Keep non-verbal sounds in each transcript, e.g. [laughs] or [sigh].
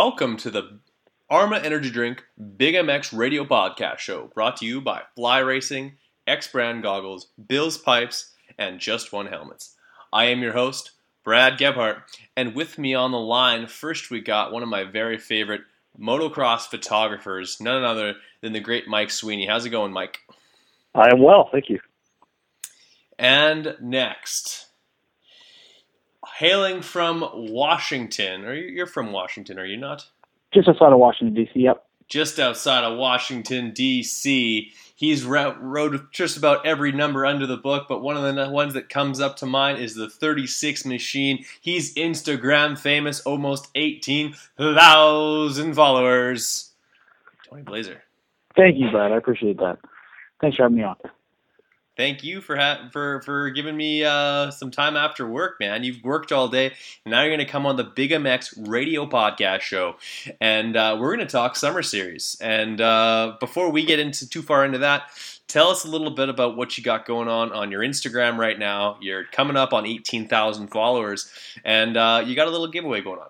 Welcome to the Arma Energy Drink Big MX Radio Podcast Show, brought to you by Fly Racing, X Brand Goggles, Bill's Pipes, and Just One Helmets. I am your host, Brad Gebhardt, and with me on the line, first we got one of my very favorite motocross photographers, none other than the great Mike Sweeney. How's it going, Mike? I am well, thank you. And next, hailing from Washington, or you're from Washington, are you not? Just outside of Washington D.C. Yep. Just outside of Washington D.C. He's wrote just about every number under the book, but one of the ones that comes up to mind is the 36 machine. He's Instagram famous, almost 18,000 followers. Tony Blazer. Thank you, Brad. I appreciate that. Thanks for having me on thank you for ha- for for giving me uh, some time after work, man. You've worked all day, and now you're going to come on the Big MX Radio Podcast Show, and uh, we're going to talk Summer Series. And uh, before we get into too far into that, tell us a little bit about what you got going on on your Instagram right now. You're coming up on 18,000 followers, and uh, you got a little giveaway going on.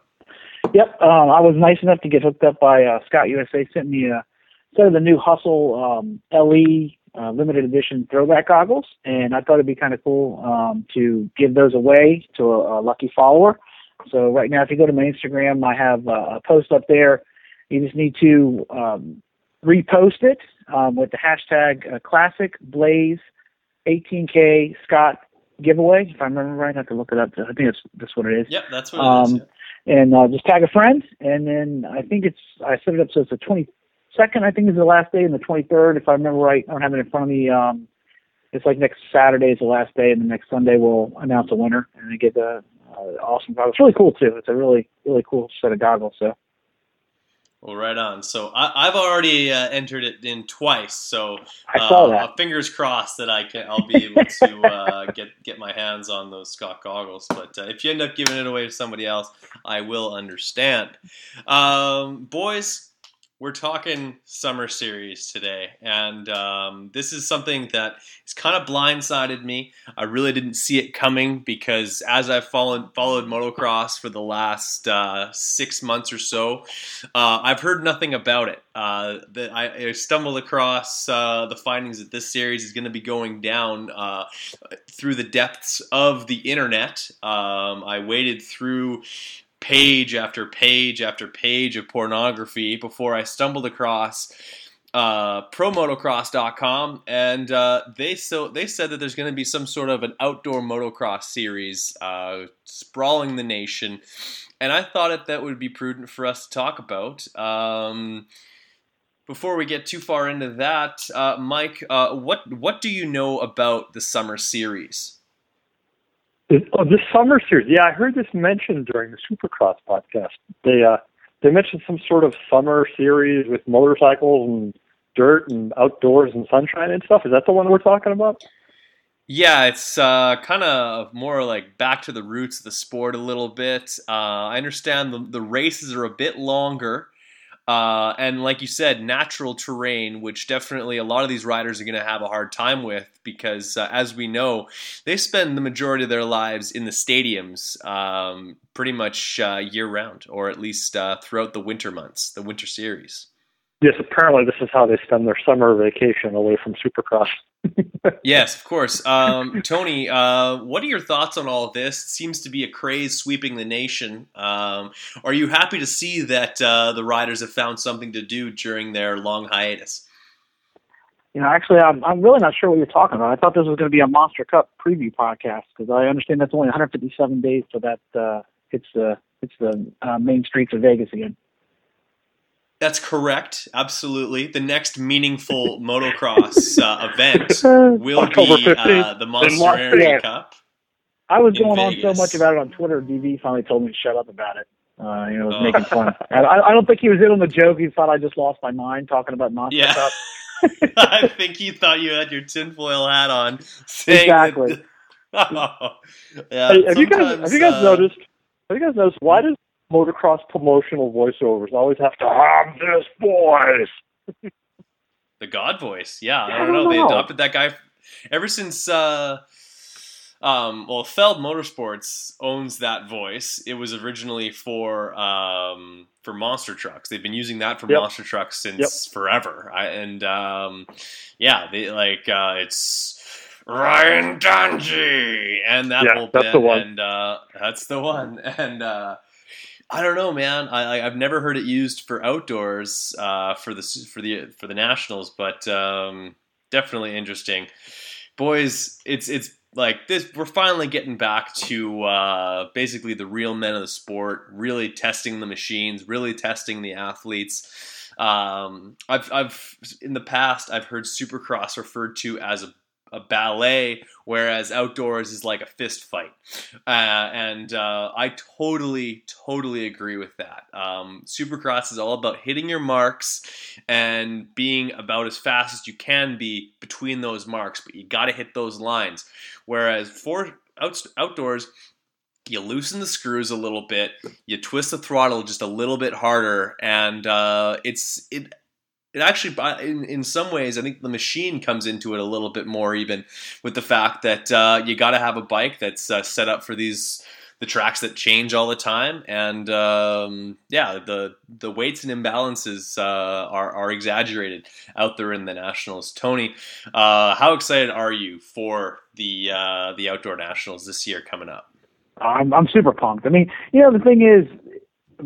Yep, um, I was nice enough to get hooked up by uh, Scott USA. Sent me a set of the new Hustle um, LE uh, limited edition throwback goggles, and I thought it'd be kind of cool um, to give those away to a, a, lucky follower. So right now, if you go to my Instagram, I have a post up there. You just need to um, repost it um, with the hashtag uh, Classic Blaze 18K Scott giveaway. If I remember right, I have to look it up. I think that's that's what it is. Yep, that's what it is. Yeah. And uh, just tag a friend, and then I think it's I set it up so it's the 20 second, I think, is the last day, and the 23rd, if I remember right. I don't have it in front of me. Um, it's like next Saturday is the last day, and the next Sunday we'll announce a winner and they get the uh, awesome goggles. It's really cool too. It's a really really cool set of goggles. So. Well, right on. So I, have already uh, entered it in twice. So I saw uh. Fingers crossed that I can. I'll be able to [laughs] uh, get get my hands on those Scott goggles. But uh, if you end up giving it away to somebody else, I will understand. Um, boys, we're talking summer series today, and um, this is something that has kind of blindsided me. I really didn't see it coming because as I've followed followed motocross for the last uh, six months or so, uh, I've heard nothing about it. Uh, that I, I, stumbled across uh, the findings that this series is going to be going down uh, through the depths of the internet. Um, I waded through page after page after page of pornography before I stumbled across uh, promotocross.com, and uh, they so they said that there's going to be some sort of an outdoor motocross series uh, sprawling the nation, and I thought it that would be prudent for us to talk about. Um, before we get too far into that, uh, Mike, uh, what what do you know about the summer series? Oh, this summer series. Yeah, I heard this mentioned during the Supercross podcast. They uh, they mentioned some sort of summer series with motorcycles and dirt and outdoors and sunshine and stuff. Is that the one we're talking about? Yeah, it's uh, kind of more like back to the roots of the sport a little bit. Uh, I understand the, the races are a bit longer. Uh, and like you said, natural terrain, which definitely a lot of these riders are going to have a hard time with because, uh, as we know, they spend the majority of their lives in the stadiums um, pretty much uh, year round, or at least uh, throughout the winter months, the winter series. Yes, apparently this is how they spend their summer vacation away from Supercross. Yes, of course. Um, Tony, uh, what are your thoughts on all this? It seems to be a craze sweeping the nation. Um, are you happy to see that uh, the riders have found something to do during their long hiatus? You know, actually, I'm, I'm really not sure what you're talking about. I thought this was going to be a Monster Cup preview podcast because I understand that's only 157 days till that uh, hits the it's the uh, main streets of Vegas again. That's correct. Absolutely. The next meaningful [laughs] motocross uh, event [laughs] will be uh, the Monster Energy Cup. I was going on so much about it on Twitter. DV finally told me to shut up about it. Uh, you know, was oh. making fun. [laughs] I, I don't think he was in on the joke. He thought I just lost my mind talking about Monster yeah. Cup. I think he thought you had your tinfoil hat on. Exactly. That, oh, yeah. Hey, have you guys have you guys uh, noticed? Have you guys noticed why does motocross promotional voiceovers always have to have this voice? the God voice, yeah. I don't, I don't know. know. They adopted that guy ever since. Uh, um, well, Feld Motorsports owns that voice. It was originally for um, for monster trucks. They've been using that for yep. monster trucks since yep. forever. I, and um, yeah, they like uh, it's Ryan Dungey and that yeah, whole that's bit, the one. and uh, that's the one. [laughs] And uh, I don't know, man. I, have never heard it used for outdoors uh, for the for the for the nationals, but um, definitely interesting. Boys, it's it's like this we're finally getting back to uh, basically the real men of the sport really testing the machines really testing the athletes um, I've, I've in the past i've heard supercross referred to as a a ballet, whereas outdoors is like a fist fight. Uh, and uh, I totally, totally agree with that. Um, Supercross is all about hitting your marks and being about as fast as you can be between those marks, but you got to hit those lines. Whereas for out, outdoors, you loosen the screws a little bit, you twist the throttle just a little bit harder, and uh, it's it it actually in, in some ways i think the machine comes into it a little bit more even with the fact that uh, you got to have a bike that's uh, set up for these the tracks that change all the time. And um, yeah the the weights and imbalances uh, are, are exaggerated out there in the nationals. Tony uh, how excited are you for the uh, the outdoor nationals this year coming up? I'm, I'm super pumped. I mean, you know, the thing is,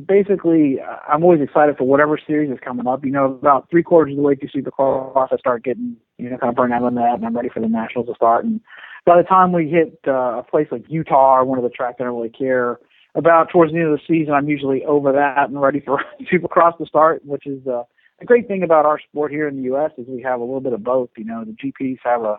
basically, I'm always excited for whatever series is coming up. You know, about three quarters of the way through Supercross, I start getting, you know, kind of burning out on that, and I'm ready for the Nationals to start. And by the time we hit uh, a place like Utah or one of the tracks I don't really care about towards the end of the season, I'm usually over that and ready for [laughs] Supercross to start, which is uh, a great thing about our sport here in the U.S. is we have a little bit of both. You know, the GPs have a,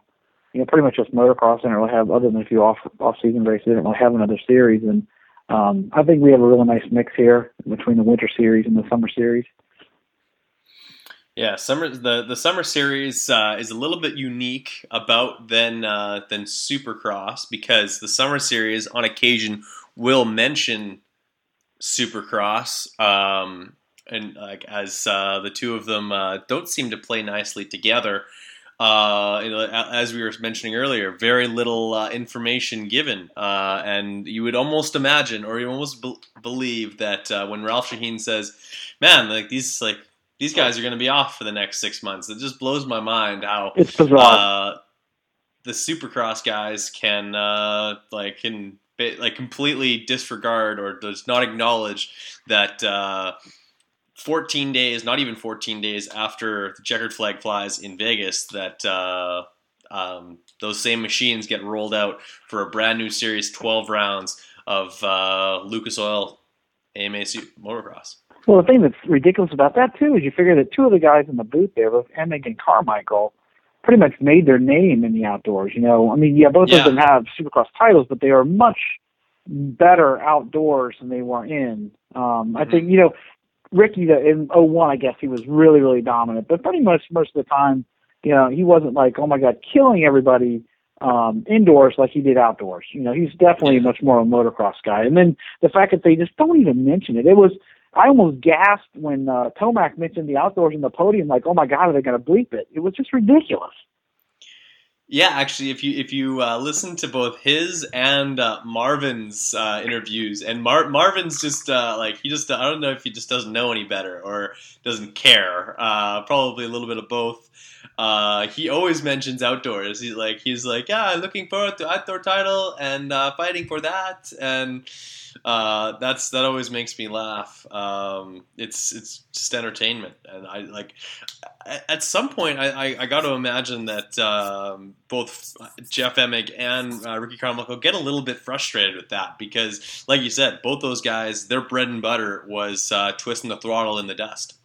you know, pretty much just motocross. They don't really have, other than a few off off season races, they don't really have another series. And um, I think we have a really nice mix here between the winter series and the summer series. Yeah, summer the, the summer series uh, is a little bit unique about than uh, than Supercross because the summer series on occasion will mention Supercross, um, and like as uh, the two of them uh, don't seem to play nicely together uh, as we were mentioning earlier, very little uh, information given, uh, and you would almost imagine, or you almost be- believe that uh, when Ralph Sheheen says, "Man, like these like these guys are going to be off for the next six months," it just blows my mind how it's bizarre. Uh, the Supercross guys can uh, like can like completely disregard or does not acknowledge that 14 days, not even 14 days after the checkered flag flies in Vegas, that uh, um, those same machines get rolled out for a brand new series, 12 rounds of uh, Lucas Oil AMA motocross. Well, the thing that's ridiculous about that too is you figure that two of the guys in the booth there, both Emig and Carmichael, pretty much made their name in the outdoors. You know, I mean, yeah, both yeah. of them have Supercross titles, but they are much better outdoors than they were in. Um, mm-hmm. I think you know Ricky in 01, I guess he was really, really dominant, but pretty much most of the time, you know, he wasn't like, oh my God, killing everybody um, indoors like he did outdoors. You know, he's definitely much more of a motocross guy. And then the fact that they just don't even mention it, it was, I almost gasped when uh, Tomac mentioned the outdoors in the podium, like, oh my God, are they going to bleep it? It was just ridiculous. Yeah, actually, if you if you uh, listen to both his and uh, Marvin's uh, interviews, and Mar- Marvin's just uh, like he just I don't know if he just doesn't know any better or doesn't care. Uh, probably a little bit of both. Uh, he always mentions outdoors. He's like, he's like, yeah, I'm looking forward to outdoor title and uh, fighting for that, and uh, that's that always makes me laugh. Um, it's it's just entertainment, and I like. At some point, I, I, I got to imagine that um, both Jeff Emig and uh, Ricky Carmichael get a little bit frustrated with that because, like you said, both those guys, their bread and butter was uh, twisting the throttle in the dust.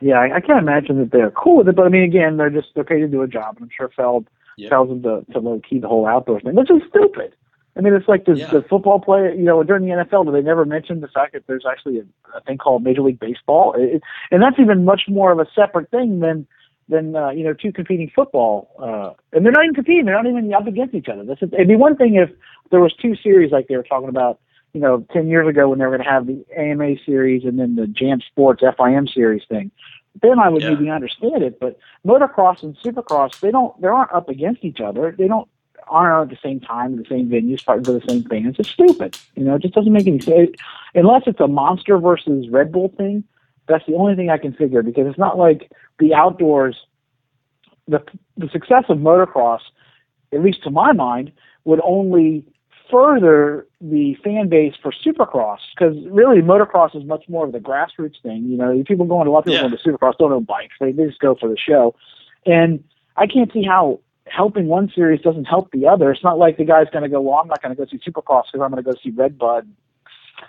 Yeah, I, I can't imagine that they're cool with it, but I mean, again, they're just they're paid to do a job, and I'm sure Feld yep. tells them to to low key the whole outdoors thing, which is stupid. I mean, it's like the, yeah. the football player, you know, during the NFL, do they never mention the fact that there's actually a, a thing called Major League Baseball? It, and that's even much more of a separate thing than, than uh, you know, two competing football. Uh, and they're not even competing. They're not even up against each other. This is, it'd be one thing if there was two series like they were talking about, you know, 10 years ago when they were going to have the AMA series and then the Jam Sports FIM series thing. Then I would yeah. maybe understand it, but motocross and supercross, they don't, they aren't up against each other. They don't, aren't at the same time the same venues, fighting for the same fans. It's stupid. You know, it just doesn't make any sense. Unless it's a Monster versus Red Bull thing, that's the only thing I can figure because it's not like the outdoors. The the success of motocross, at least to my mind, would only further the fan base for Supercross because really motocross is much more of the grassroots thing. You know, people going a lot of people yeah. going to Supercross don't know bikes; they, they just go for the show, and I can't see how helping one series doesn't help the other. It's not like the guy's going to go, well, I'm not going to go see Supercross because I'm going to go see Red Bud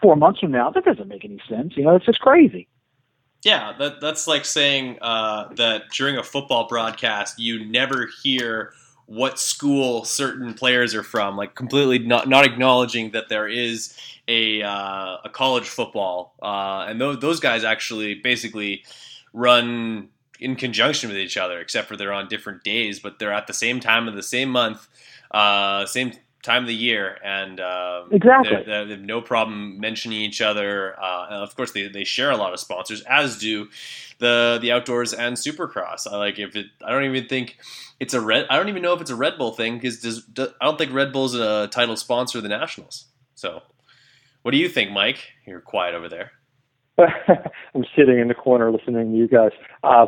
four months from now. That doesn't make any sense. You know, it's just crazy. Yeah, that, that's like saying uh, that during a football broadcast, you never hear what school certain players are from, like completely not not acknowledging that there is a uh, a college football, uh, and those those guys actually basically run in conjunction with each other, except for they're on different days, but they're at the same time of the same month, uh, same time of the year, and um, exactly they have no problem mentioning each other. Uh, and of course, they, they share a lot of sponsors, as do the the outdoors and Supercross. I like if it. I don't even think it's a red. I don't even know if it's a Red Bull thing because I don't think Red Bull's a title sponsor of the Nationals. So, what do you think, Mike? You're quiet over there. [laughs] I'm sitting in the corner listening to you guys. Uh,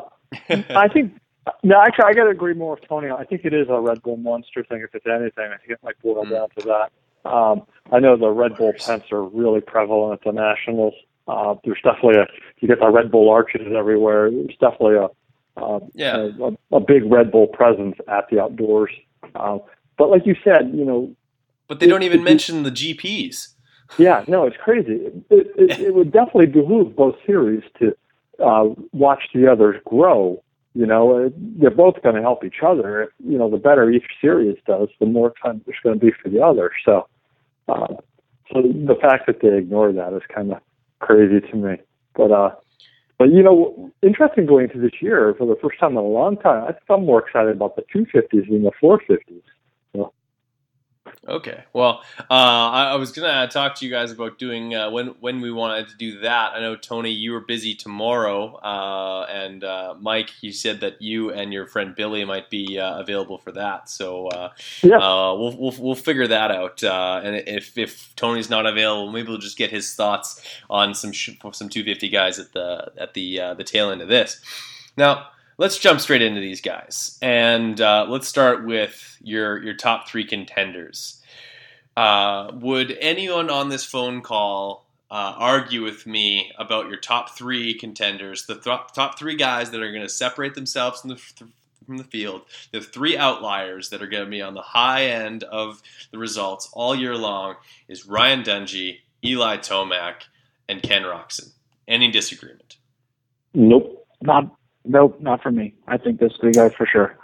[laughs] I think no, actually, I got to agree more with Tony. I think it is a Red Bull Monster thing. If it's anything, I think it might boil mm. down to that. Um, I know the Red Bull pens are really prevalent at the Nationals. Uh, there's definitely a you get the Red Bull arches everywhere. There's definitely a uh, yeah a, a big Red Bull presence at the outdoors. Uh, but like you said, you know, but they don't even it, mention the GPs. Yeah, no, it's crazy. It, it, it would definitely behoove both series to uh, watch the others grow. You know, they're both going to help each other. You know, the better each series does, the more time there's going to be for the other. So, uh, so the fact that they ignore that is kind of crazy to me. But, uh, but you know, interesting going into this year for the first time in a long time. I think I'm more excited about the 250s than the 450s. Okay. Well, uh, I, I, was gonna talk to you guys about doing uh, when when we wanted to do that. I know Tony, you were busy tomorrow, uh, and uh, Mike, you said that you and your friend Billy might be uh, available for that. So uh, yeah. we'll, we'll we'll figure that out. and if if Tony's not available, maybe we'll just get his thoughts on some sh- some 250 guys at the at the the tail end of this. Now let's jump straight into these guys, and uh, let's start with your your top three contenders. Uh, would anyone on this phone call uh, argue with me about your top three contenders, the th- top three guys that are going to separate themselves from the, from the field, the three outliers that are going to be on the high end of the results all year long is Ryan Dungey, Eli Tomac, and Ken Roczen. Any disagreement? Nope. Not Nope, not for me. I think those three guys for sure.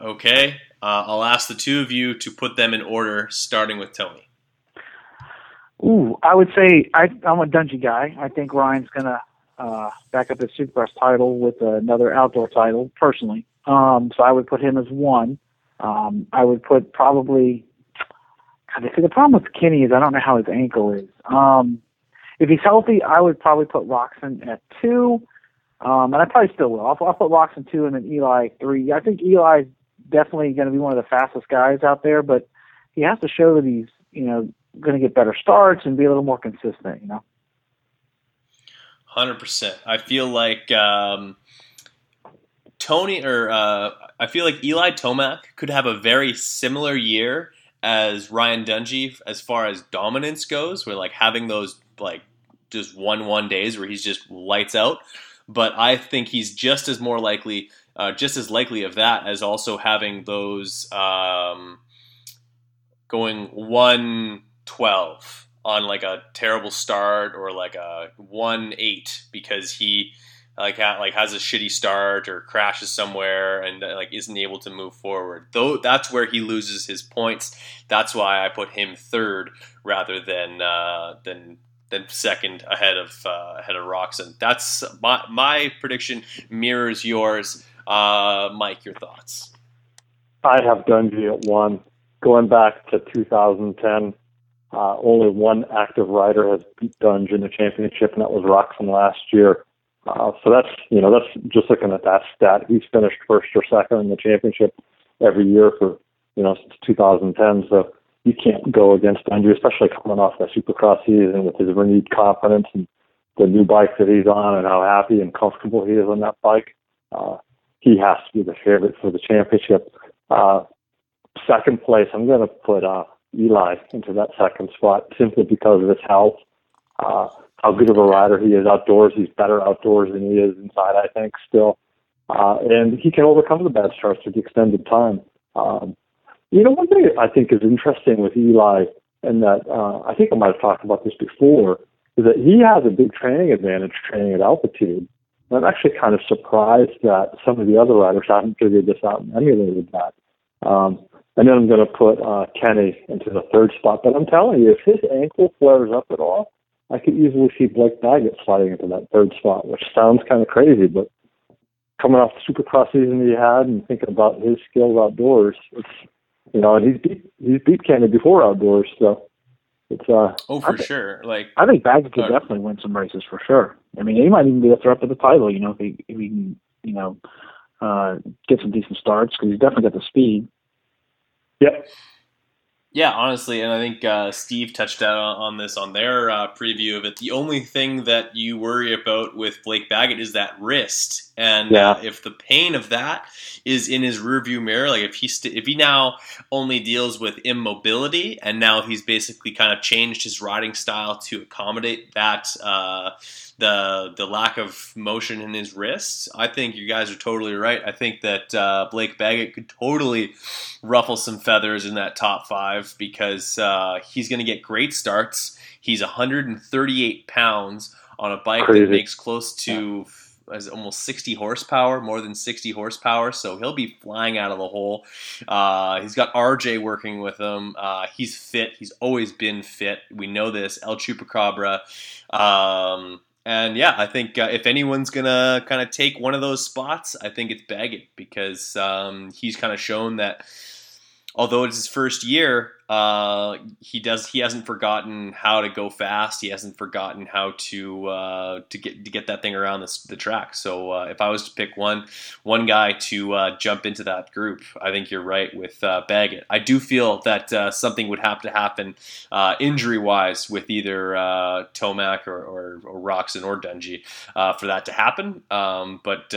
Okay. Uh, I'll ask the two of you to put them in order, starting with Tony. Ooh, I would say I, I'm a Dungey guy. I think Ryan's gonna uh, back up his Supercross title with another outdoor title, personally. Um, so I would put him as one. Um, I would put probably. God, see, the problem with Kenny is I don't know how his ankle is. Um, if he's healthy, I would probably put Roczen at two. Um, and I probably still will. I'll, I'll put Roczen two and then Eli three. I think Eli's definitely going to be one of the fastest guys out there, but he has to show that he's, you know, going to get better starts and be a little more consistent, you know? 100%. I feel like um, Tony or uh, I feel like Eli Tomac could have a very similar year as Ryan Dungey as far as dominance goes, where like having those like just one one days where he's just lights out. But I think he's just as more likely, uh, just as likely of that as also having those um, going one twelve on like a terrible start or like a one eight because he like ha- like has a shitty start or crashes somewhere and uh, like isn't able to move forward. Though that's where he loses his points. That's why I put him third rather than uh, than than second ahead of uh, ahead of Roczen. That's my my prediction mirrors yours. Uh, Mike, your thoughts? I have Dungey at one. Going back to 2010, uh, only one active rider has beat Dunge in the championship, and that was Roczen last year. Uh, so that's you know that's just looking at that stat. He's finished first or second in the championship every year for you know since 2010. So you can't go against Andrew, especially coming off that Supercross season with his renewed confidence and the new bike that he's on and how happy and comfortable he is on that bike. Uh, he has to be the favorite for the championship. Uh, second place, I'm going to put uh, Eli into that second spot simply because of his health. Uh, how good of a rider he is outdoors. He's better outdoors than he is inside, I think, still. Uh, and he can overcome the bad starts with the extended time. Um, you know, one thing I think is interesting with Eli, and that uh, I think I might have talked about this before, is that he has a big training advantage training at altitude. And I'm actually kind of surprised that some of the other riders haven't figured this out and emulated that. Um, and then I'm going to put uh, Kenny into the third spot. But I'm telling you, if his ankle flares up at all, I could easily see Blake Baggett sliding into that third spot, which sounds kind of crazy, but coming off the Supercross season that he had and thinking about his skills outdoors, it's you know, and he's beat he's beat Kenny before outdoors, so it's uh. Oh, for sure. Like I think Baggett could uh, definitely win some races for sure. I mean, he might even be a threat for the title. You know, if he if he can, you know, uh, get some decent starts because he's definitely got the speed. Yep. Yeah, honestly, and I think uh, Steve touched out on this on their uh, preview of it. The only thing that you worry about with Blake Baggett is that wrist, and yeah. uh, if the pain of that is in his rearview mirror, like if he st- if he now only deals with immobility, and now he's basically kind of changed his riding style to accommodate that uh, the the lack of motion in his wrists. I think you guys are totally right. I think that uh, Blake Baggett could totally ruffle some feathers in that top five because uh, he's going to get great starts. He's 138 pounds on a bike Crazy. that makes close to has almost 60 horsepower, more than 60 horsepower. So he'll be flying out of the hole. Uh, he's got RJ working with him. Uh, he's fit. He's always been fit. We know this. El Chupacabra. Um, and yeah, I think uh, if anyone's gonna kind of take one of those spots, I think it's Baggett because um, he's kind of shown that although it's his first year, uh, he does he hasn't forgotten how to go fast. He hasn't forgotten how to uh, to get to get that thing around the, the track. So uh, if I was to pick one one guy to uh, jump into that group, I think you're right with uh, Baggett. I do feel that uh, something would have to happen injury wise with either Tomac or, or, or Roczen or Dungey for that to happen. Um, but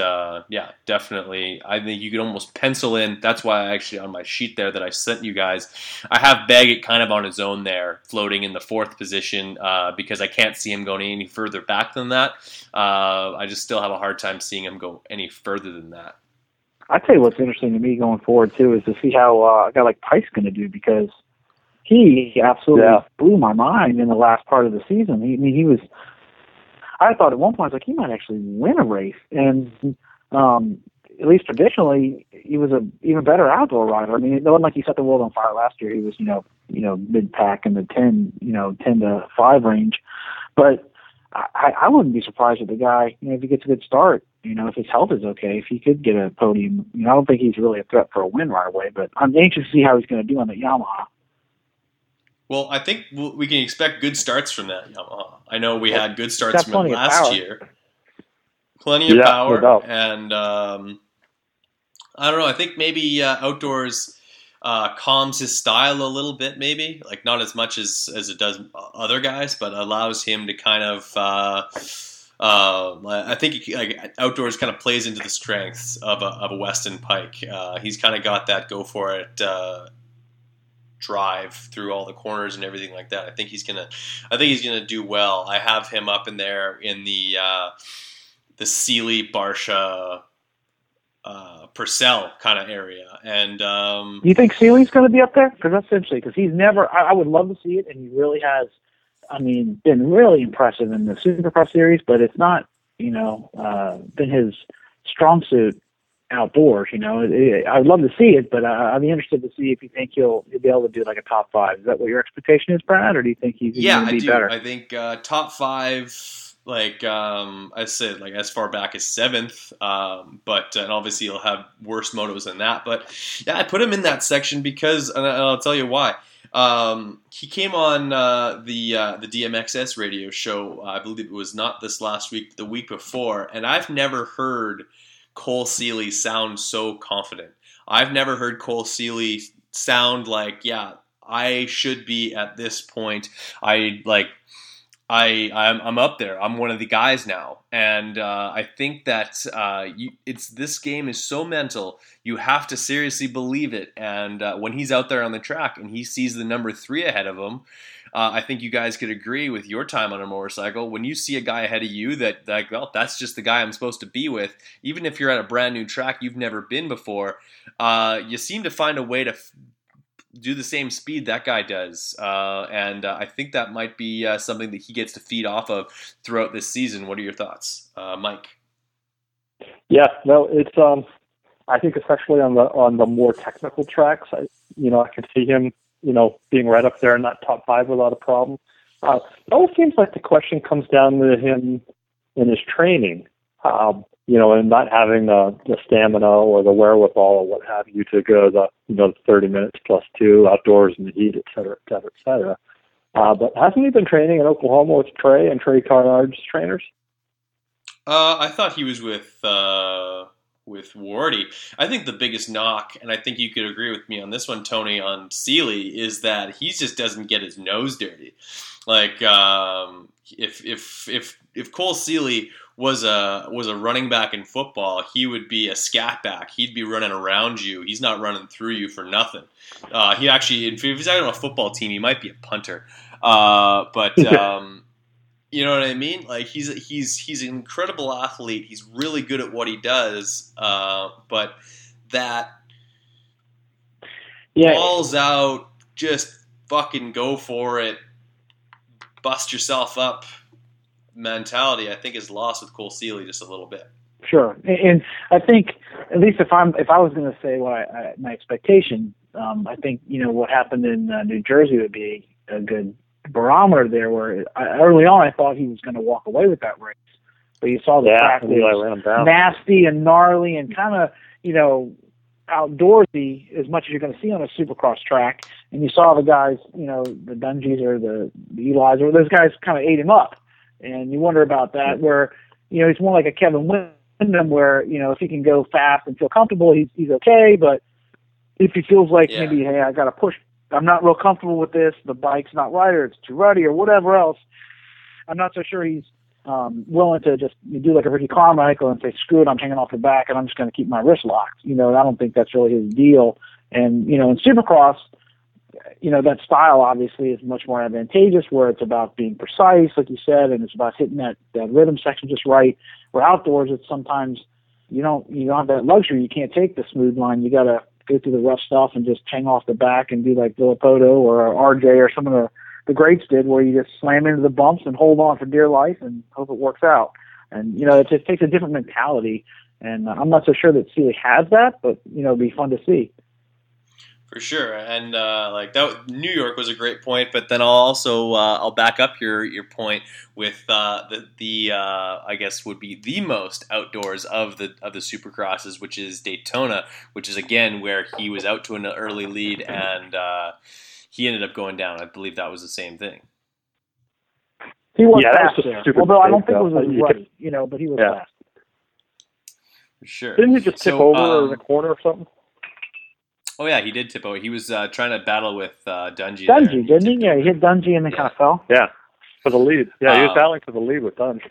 yeah, definitely, I think you could almost pencil in. That's why I actually on my sheet there that I sent you guys, I have Baggett kind of on his own there, floating in the fourth position uh, because I can't see him going any further back than that. Uh, I just still have a hard time seeing him go any further than that. I tell you what's interesting to me going forward too is to see how uh, a guy like Price going to do because he absolutely yeah. blew my mind in the last part of the season. He, I mean, he was. I thought at one point I was like he might actually win a race, and um, at least traditionally, he was a even better outdoor rider. I mean, it wasn't like he set the world on fire last year. He was, you know, you know, mid pack in the ten, you know, ten to five range. But I, I wouldn't be surprised if the guy, you know, if he gets a good start, you know, if his health is okay, if he could get a podium. You know, I don't think he's really a threat for a win right away. But I'm anxious to see how he's going to do on the Yamaha. Well, I think we can expect good starts from that Yamaha. I know we had good starts from last year. Plenty of yeah, power, no and um, I don't know. I think maybe uh, outdoors uh, calms his style a little bit, maybe like not as much as as it does other guys, but allows him to kind of uh, uh, I think he, like outdoors kind of plays into the strengths of a, of a Weston Peick. Uh, he's kind of got that go for it uh, drive through all the corners and everything like that. I think he's gonna I think he's gonna do well. I have him up in there in the uh, the Seely Barcia uh, Pourcel kind of area. And um, do you think Seely's going to be up there? Because that's interesting. Because he's never. I, I would love to see it, and he really has. I mean, been really impressive in the Supercross series, but it's not, you know, uh, been his strong suit outdoors. You know, it, it, I'd love to see it, but uh, I'd be interested to see if you think he'll, he'll be able to do like a top five. Is that what your expectation is, Brad, or do you think he's yeah, going to I be do. better? I think uh, top five. Like um, I said, like as far back as seventh, um, but and obviously he'll have worse motos than that. But yeah, I put him in that section because, and I'll tell you why. Um, he came on uh, the uh, the DMXS radio show. I believe it was not this last week, the week before, and I've never heard Cole Seely sound so confident. I've never heard Cole Seely sound like, yeah, I should be at this point. I like. I I'm, I'm up there. I'm one of the guys now, and uh, I think that uh, you, it's this game is so mental. You have to seriously believe it. And uh, when he's out there on the track and he sees the number three ahead of him, uh, I think you guys could agree with your time on a motorcycle. When you see a guy ahead of you that like, well, that's just the guy I'm supposed to be with. Even if you're at a brand new track you've never been before, uh, you seem to find a way to f- do the same speed that guy does. Uh, and uh, I think that might be uh, something that he gets to feed off of throughout this season. What are your thoughts, uh, Mike? Yeah, no, it's um, I think especially on the on the more technical tracks, I you know I can see him you know being right up there in that top five without a problem. Uh, it always seems like the question comes down to him in his training. Um, you know, and not having the, the stamina or the wherewithal or what have you to go the you know 30 minutes plus two outdoors in the heat, et cetera, et cetera, et cetera. Uh, but hasn't he been training in Oklahoma with Trey and Trey Canard's trainers? Uh, I thought he was with uh, with Wardy. I think the biggest knock, and I think you could agree with me on this one, Tony, on Seely, is that he just doesn't get his nose dirty. Like um, if if if if Cole Seely was a was a running back in football, he would be a scat back. He'd be running around you. He's not running through you for nothing. Uh, he actually, if he's on a football team, he might be a punter. Uh, but [laughs] um, you know what I mean? Like he's he's he's an incredible athlete. He's really good at what he does. Uh, but that yeah, balls out, just fucking go for it, bust yourself up mentality, I think, is lost with Cole Seely just a little bit. Sure, and I think at least if I'm if I was going to say what I, I, my expectation, um, I think you know what happened in uh, New Jersey would be a good barometer there. Where I, early on I thought he was going to walk away with that race, but you saw the yeah, track was nasty and gnarly and kind of you know outdoorsy as much as you're going to see on a supercross track. And you saw the guys, you know, the Dungeys or the, the Eli's or those guys kind of ate him up. And you wonder about that, where you know he's more like a Kevin Windham, where you know if he can go fast and feel comfortable, he's he's okay. But if he feels like Yeah. maybe hey, I got to push, I'm not real comfortable with this, the bike's not right, or it's too ruddy, or whatever else, I'm not so sure he's um, willing to just do like a Ricky Carmichael and say, screw it, I'm hanging off the back and I'm just going to keep my wrist locked. You know, I don't think that's really his deal. And you know, in Supercross, you know that style obviously is much more advantageous where it's about being precise like you said and it's about hitting that that rhythm section just right. Where outdoors it's sometimes you don't you don't have that luxury. You can't take the smooth line. You got to go through the rough stuff and just hang off the back and do like Villopoto or RJ or some of the the greats did where you just slam into the bumps and hold on for dear life and hope it works out. And you know it just takes a different mentality. And I'm not so sure that Seely has that but you know it'd be fun to see For sure, and uh, like that, New York was a great point. But then I'll also uh, I'll back up your your point with uh, the the uh, I guess would be the most outdoors of the of the Supercrosses, which is Daytona, which is again where he was out to an early lead and uh, he ended up going down. I believe that was the same thing. he was Yeah, that was fast there although I don't mistake, think it was though. as You know but he was Yeah. fast For sure. Didn't he just tip So, over um, in the corner or something? Oh yeah, he did tip over. He was uh, trying to battle with uh, Dungey. there, Dungey and didn't he tipped yeah he over. hit Dungey and then Yeah. kind of fell Yeah, for the lead. Yeah, he was Um, battling for the lead with Dunge.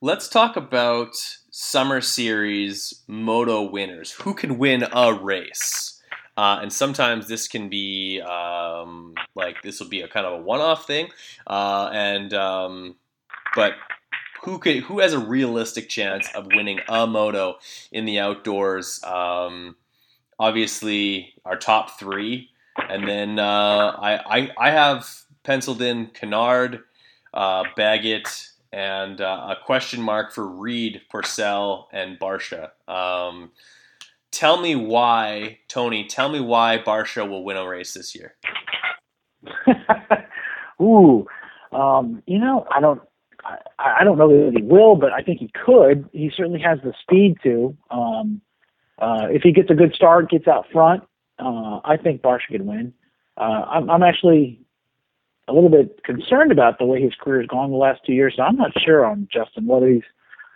let's talk about Summer Series Moto winners. Who can win a race? Uh, and sometimes this can be um, like this will be a kind of a one-off thing, uh, and um, but who could who has a realistic chance of winning a moto in the outdoors? Um, obviously, our top three, and then uh, I, I I have penciled in Canard, uh, Baggett, and uh, a question mark for Reed, Pourcel, and Barcia. Um, tell me why, Tony. Tell me why Barcia will win a race this year. [laughs] Ooh, um, you know, I don't, I, I don't know that he will, but I think he could. He certainly has the speed to. Um, uh, if he gets a good start, gets out front, uh, I think Barcia could win. Uh, I'm, I'm actually a little bit concerned about the way his career has gone the last two years. So I'm not sure on Justin whether he's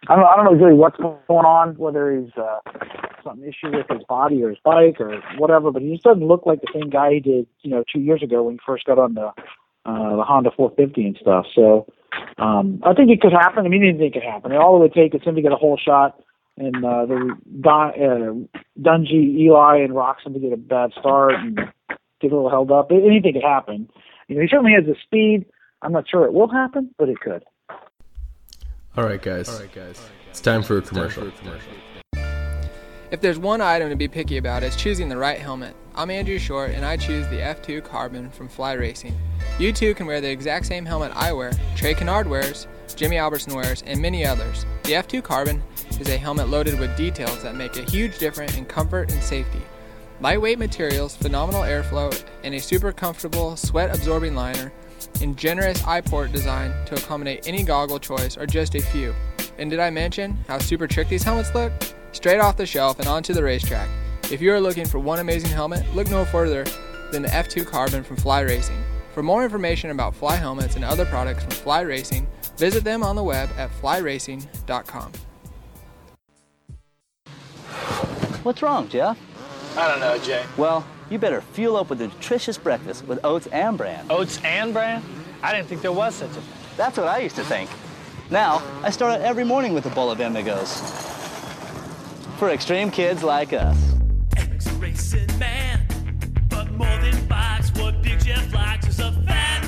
I don't I don't know really what's going on, whether he's uh, some issue with his body or his bike or whatever. But he just doesn't look like the same guy he did, you know, two years ago when he first got on the uh, the Honda 450 and stuff. So um, I think it could happen. I mean, anything could happen. All it would take is him to get a whole shot, and uh, the Don, uh, Dungey, Eli, and Roczen to get a bad start and get a little held up. Anything could happen. You know, he certainly has the speed. I'm not sure it will happen, but it could. All right, guys. All right, guys. It's time for a commercial. If there's one item to be picky about, it's choosing the right helmet. I'm Andrew Short, and I choose the F2 Carbon from Fly Racing. You too can wear the exact same helmet I wear, Trey Canard wears, Jimmy Albertson wears, and many others. The F2 Carbon is a helmet loaded with details that make a huge difference in comfort and safety. Lightweight materials, phenomenal airflow, and a super comfortable sweat absorbing liner and generous eye port design to accommodate any goggle choice are just a few. And did I mention how super trick these helmets look? Straight off the shelf and onto the racetrack. If you are looking for one amazing helmet, look no further than the F2 Carbon from Fly Racing. For more information about Fly helmets and other products from Fly Racing, visit them on the web at flyracing.com. What's wrong, Jeff? I don't know, Jay. Well, you better fuel up with a nutritious breakfast with oats and bran. Oats and bran? I didn't think there was such a thing. That's what I used to think. Now, I start out every morning with a bowl of Emigos. For extreme kids like us. Racing man, but more than bikes, what Big Jeff likes is a fat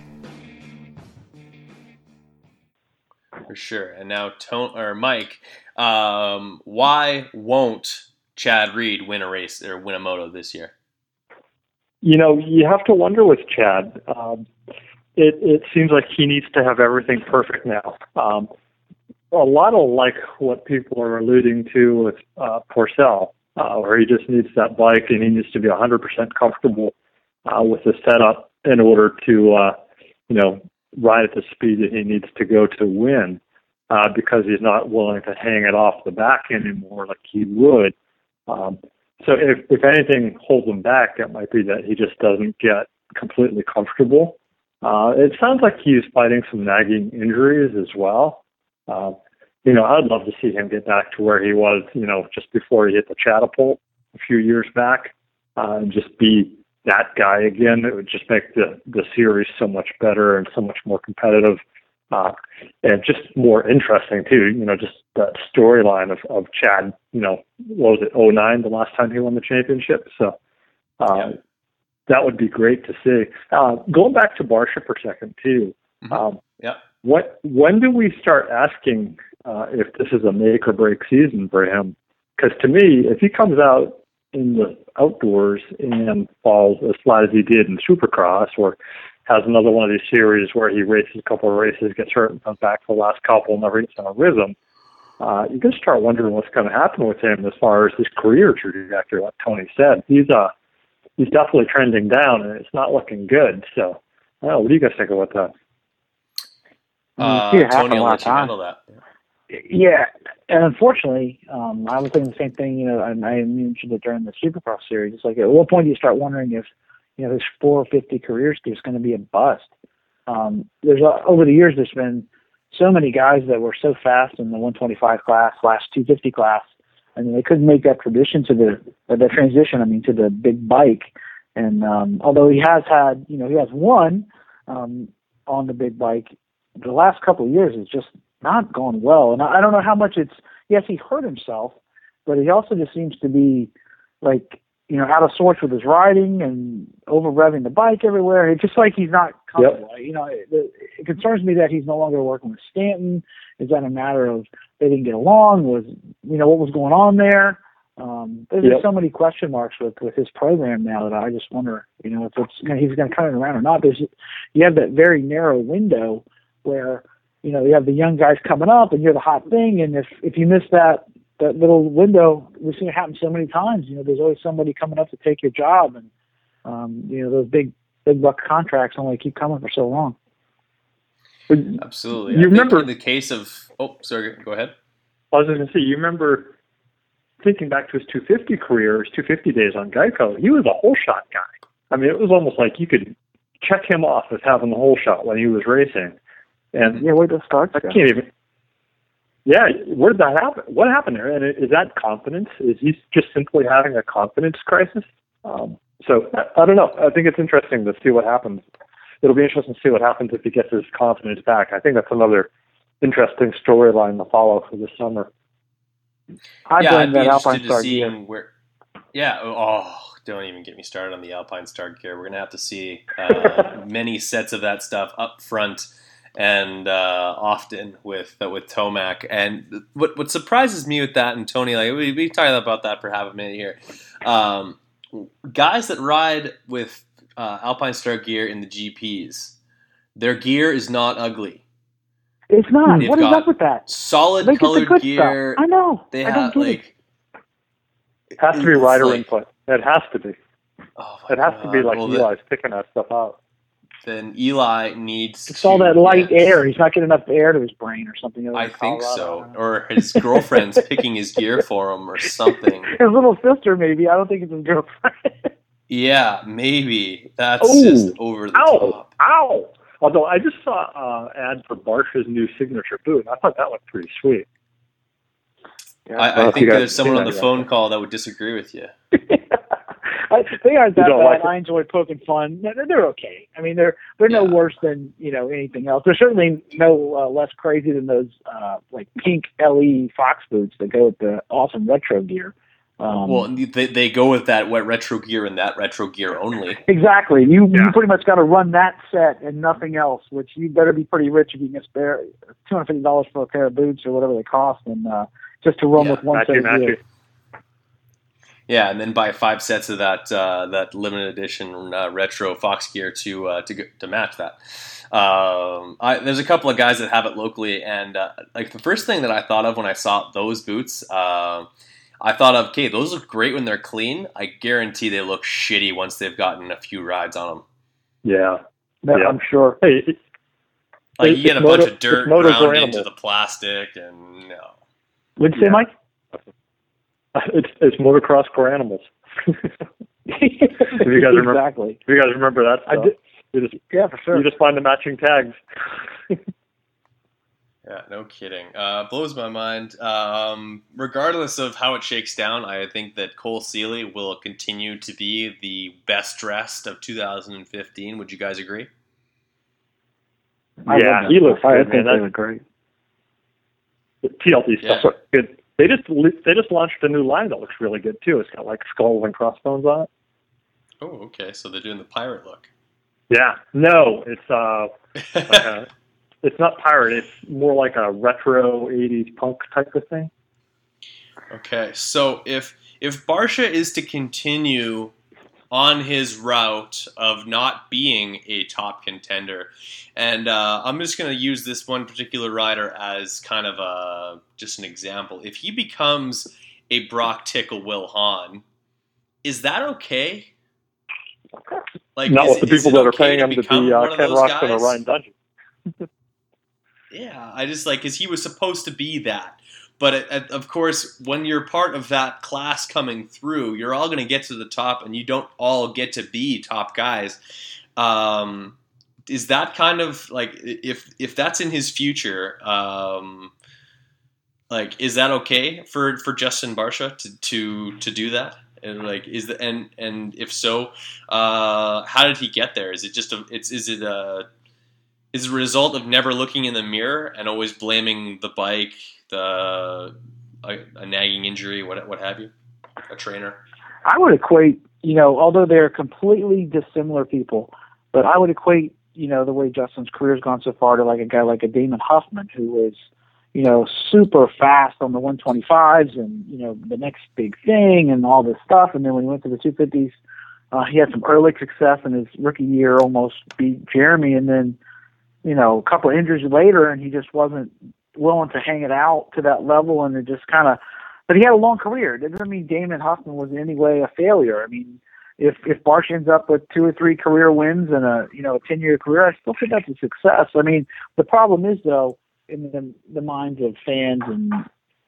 For sure. And now, Tone or Mike, um, why won't Chad Reed win a race or win a moto this year? You know, you have to wonder with Chad. Um, it it seems like he needs to have everything perfect now. Um, a lot of like what people are alluding to with uh, Pourcel, uh, where he just needs that bike and he needs to be 100% comfortable uh, with the setup in order to, uh, you know, ride at the speed that he needs to go to win, uh, because he's not willing to hang it off the back anymore like he would. Um, so if if anything holds him back, it might be that he just doesn't get completely comfortable. Uh, it sounds like he's fighting some nagging injuries as well. Uh, you know, I'd love to see him get back to where he was, you know, just before he hit the catapult a few years back, uh, and just be that guy again. It would just make the the series so much better and so much more competitive, uh, and just more interesting too. You know, just that storyline of of Chad. You know, what was it? 09, the last time he won the championship. So. Uh, Yeah. That would be great to see. Uh, going back to Barcia for a second too. Mhm. Um, Yeah. what when do we start asking uh, if this is a make or break season for him? Because to me, if he comes out in the outdoors and falls as flat as he did in Supercross, or has another one of these series where he races a couple of races, gets hurt, and comes back for the last couple, and never gets on a rhythm, uh, you're going to start wondering what's going to happen with him as far as his career trajectory. Like Tony said, he's uh he's definitely trending down, and it's not looking good. So, I don't know, what do you guys think about that? Uh, see it happen Tony, a I'll lot let you handle that. Yeah, and unfortunately, um, I was thinking the same thing. You know, and I mentioned it during the Supercross series. It's like at what point do you start wondering if you know his 450 career is going to be a bust? Um, there's a, over the years there's been so many guys that were so fast in the 125 class, slash 250 class, and they couldn't make that tradition to the or the transition. I mean, to the big bike. And um, although he has had, you know, he has won um, on the big bike, the last couple of years has just not gone well. And I, don't know how much it's. Yes, he hurt himself, but he also just seems to be like you know out of sorts with his riding and over revving the bike everywhere. It's just like he's not comfortable. You know, it, it concerns me that he's no longer working with Stanton. Is that a matter of they didn't get along? Was you know what was going on there? Um, there's Yep. so many question marks with with his program now that I just wonder, you know, if it's you know, he's going to turn it around or not. There's you have that very narrow window where you know you have the young guys coming up and you're the hot thing, and if if you miss that that little window, we've seen it happen so many times. You know, there's always somebody coming up to take your job, and um, you know those big big buck contracts only keep coming for so long. Absolutely. You I remember- in the case of oh, sorry, go ahead. I was going to say, you remember thinking back to his 250 career, his 250 days on Geico, he was a whole shot guy. I mean, it was almost like you could check him off as having the whole shot when he was racing. And Yeah, where the starts I go. can't even. Yeah, where did that happen? What happened there? And is that confidence? Is he just simply having a confidence crisis? Um, so I, I don't know. I think it's interesting to see what happens. It'll be interesting to see what happens if he gets his confidence back. I think that's another interesting storyline to follow for this summer. I yeah, I'd be that Alpine interested to see gear. where. Yeah. Oh, don't even get me started on the Alpine Star gear. We're gonna have to see uh, [laughs] many sets of that stuff up front and uh, often with uh, with Tomac. And what what surprises me with that, and Tony, like we we talked about that for half a minute here. Um, guys that ride with uh, Alpine Star gear in the GPs, their gear is not ugly. It's not. They've What is got up with that? Solid They get the colored good gear. stuff. I know. They I have don't get it. like It has to be rider like- input. It has to be. oh my It has to be like Well, then- Eli's picking that stuff out. Then Eli needs. It's all that light get- air. He's not getting enough air to his brain or something. I think Colorado. so, or his girlfriend's [laughs] picking his gear for him, or something. His little sister, maybe. I don't think it's his girlfriend. [laughs] Yeah, maybe that's Ooh. just over the Ow! top. Ow! Although I just saw uh, ad for Barcia's new signature boot. I thought that looked pretty sweet. I, I I think there's someone on the that phone call that would disagree with you. [laughs] I, they aren't that bad. like? I enjoy poking fun. They're, they're okay. I mean, they're they're no worse than you know anything else. They're certainly no uh, less crazy than those uh, like pink LE Fox boots that go with the awesome retro gear. Um, well, they, they go with that wet retro gear and that retro gear only. Exactly. You Yeah. you pretty much got to run that set and nothing else. Which you better be pretty rich if you can spare two hundred fifty dollars for a pair of boots or whatever they cost, and uh, just to run Yeah, with one set of gear. Matchy. Yeah, and then buy five sets of that uh, that limited edition uh, retro Fox gear to uh, to to match that. Um, I, there's a couple of guys that have it locally, and uh, like the first thing that I thought of when I saw those boots, uh, I thought of, okay, those look great when they're clean. I guarantee they look shitty once they've gotten a few rides on them. Yeah. No, Yeah. I'm sure. Hey, it, Like It's you get a moto- bunch of dirt moto ground for into the plastic, and no. What'd you say, Yeah. Mike? [laughs] it's it's motocross for animals. if you guys remember, exactly. if you guys remember that I did- you just Yeah, for sure. you just find the matching tags. [laughs] Yeah, no kidding. Uh, blows my mind. Um, regardless of how it shakes down, I think that Cole Seely will continue to be the best dressed of 2015. Would you guys agree? I yeah, he looks stuff. I good, think man. they look great. That TLD stuff Yeah. good. They just they just launched a new line that looks really good too. It's got like skulls and crossbones on it. Oh, okay. So they're doing the pirate look. Yeah. No, it's uh, like a, [laughs] it's not pirate. It's more like a retro '80s punk type of thing. Okay, so if if Barcia is to continue on his route of not being a top contender, and uh, I'm just going to use this one particular rider as kind of a just an example. If he becomes a Brock Tickle Wil Hahn, is that okay? Like not is with the people that are paying him to become be uh, Ken Roczen or? Ryan Dungey. [laughs] Yeah, I just like because he was supposed to be that. But it, it- of course, when you're part of that class coming through, you're all going to get to the top, and you don't all get to be top guys. Um, is that kind of like if if that's in his future? Um, like, is that okay for for Justin Barcia to to to do that? And like, is the and and if so, uh, how did he get there? Is it just a it's is it a is a result of never looking in the mirror and always blaming the bike, the a, a nagging injury, what what have you, a trainer. I would equate, you know, although they're completely dissimilar people, but I would equate, you know, the way Justin's career's gone so far to like a guy like a Damon Huffman who was, you know, super fast on the 125s and, you know, the next big thing and all this stuff. And then when he went to the 250s, uh, he had some early success in his rookie year, almost beat Jeremy. And then, you know, a couple of injuries later, and he just wasn't willing to hang it out to that level. And it just kind of, but he had a long career. It doesn't mean Damon Huffman was in any way a failure. I mean, if if Barsh ends up with two or three career wins and a you know a ten year career, I still think that's a success. I mean, the problem is though, in the the minds of fans and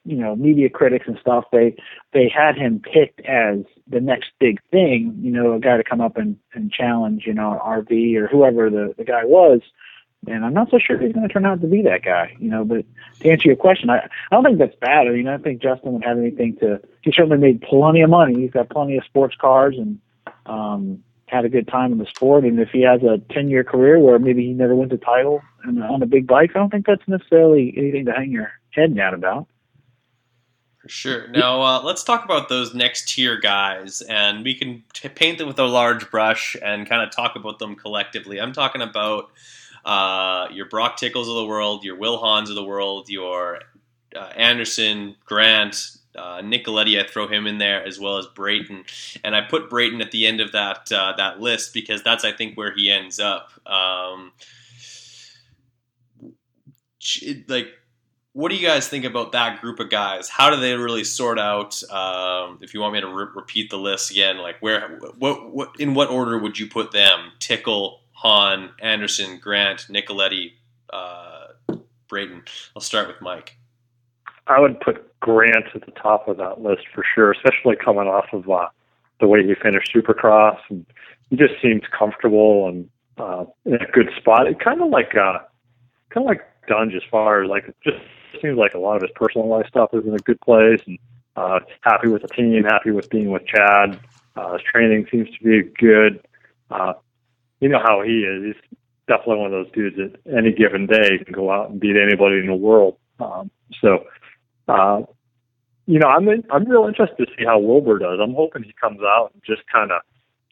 you know media critics and stuff they they had him picked as the next big thing you know a guy to come up and and challenge you know an rv or whoever the the guy was and i'm not so sure he's going to turn out to be that guy you know but to answer your question i i don't think that's bad i mean i don't think justin would have anything to he certainly made plenty of money he's got plenty of sports cars and um had a good time in the sport and if he has a 10 year career where maybe he never wins a title and on a big bike i don't think that's necessarily anything to hang your head down about For sure. Now uh, let's talk about those next tier guys, and we can t- paint them with a large brush and kind of talk about them collectively. I'm talking about uh, your Brock Tickles of the world, your Wil Hahns of the world, your uh, Anderson, Grant, uh, Nicoletti. I throw him in there as well as Brayton, and I put Brayton at the end of that uh, that list because that's I think where he ends up. Um, like what do you guys think about that group of guys? How do they really sort out? Um, if you want me to re- repeat the list again, like where, what, what, in what order would you put them? Tickle, Hahn, Anderson, Grant, Nicoletti, uh, Brayton. I'll start with Mike. I would put Grant at the top of that list for sure, especially coming off of uh, the way he finished Supercross, and he just seems comfortable and uh, in a good spot. It kind of like uh, kind of like Dunge as far as like it just seems like a lot of his personal life stuff is in a good place, and uh, happy with the team, happy with being with Chad. Uh, his training seems to be good. Uh, you know how he is. He's definitely one of those dudes that any given day can go out and beat anybody in the world. Um, so, uh, you know, I'm in, I'm real interested to see how Wilbur does. I'm hoping he comes out and just kind of,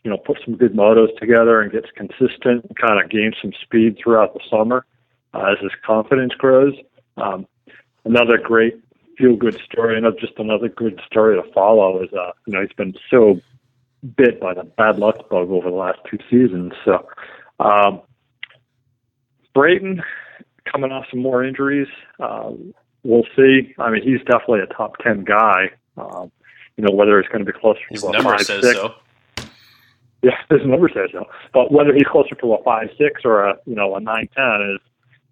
you know, put some good motos together and gets consistent, kind of gains some speed throughout the summer uh, as his confidence grows. Um, another great feel good story, and just another good story to follow is, uh, you know, he's been so bit by the bad luck bug over the last two seasons. So, um, Brayton coming off some more injuries. Um, we'll see. I mean, he's definitely a top ten guy. Um, you know, whether it's going to be closer His to a number five says six. so. Yeah, [laughs] his number says so. But whether he's closer to a five six or a you know a nine ten is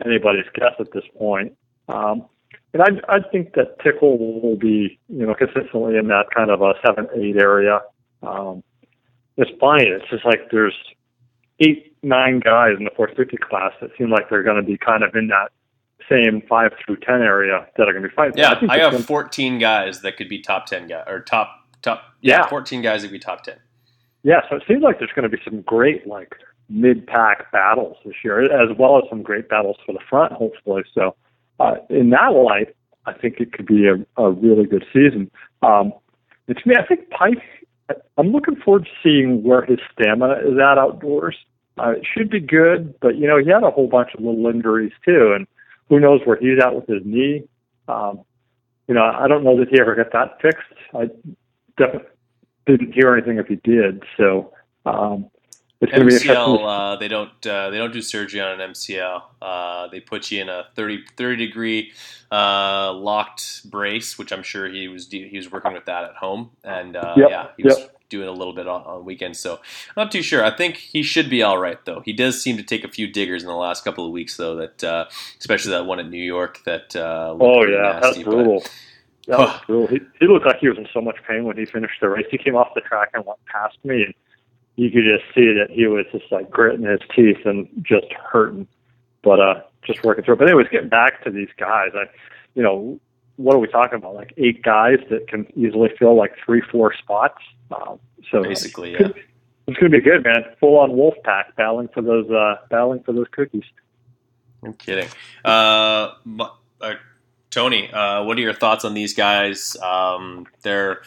anybody's guess at this point. Um, and I I think that Tickle will be you know consistently in that kind of a seven eight area. Um, it's funny. It's just like there's eight nine guys in the 450 class that seem like they're going to be kind of in that same five through ten area that are going to be fighting. Yeah, think I have 14 guys that could be top 10 guys or top top. Yeah, Yeah. 14 guys that could be top 10. Yeah, so it seems like there's going to be some great like mid-pack battles this year, as well as some great battles for the front, hopefully. So, uh, in that light, I think it could be a, a really good season. Um, and to me, I think Pike. I'm looking forward to seeing where his stamina is at outdoors. Uh, it should be good, but you know he had a whole bunch of little injuries too, and who knows where he's at with his knee. Um, you know, I don't know that he ever got that fixed. I definitely didn't hear anything if he did. So um, it's going to be interesting. Uh, they don't uh, they don't do surgery on an MCL. Uh, they put you in a 30, 30 degree uh, locked brace, which I'm sure he was he was working with that at home, and uh, Yep, yeah, he was yep. doing a little bit on, on weekends. So I'm not too sure. I think he should be all right though. He does seem to take a few diggers in the last couple of weeks though. That uh, especially that one at New York that uh, Oh yeah, nasty, that's brutal. That was [sighs] brutal. He, he looked like he was in so much pain when he finished the race. He came off the track and went past me, and you could just see that he was just like gritting his teeth and just hurting, but uh, just working through. it. But anyways, getting back to these guys, I, you know, what are we talking about? Like eight guys that can easily fill like three, four spots. Um, so Basically, yeah. it's going to be good, man. Full on wolf pack battling for those, uh, battling for those cookies. I'm kidding. Uh, uh, Tony, uh, what are your thoughts on these guys? Um, they're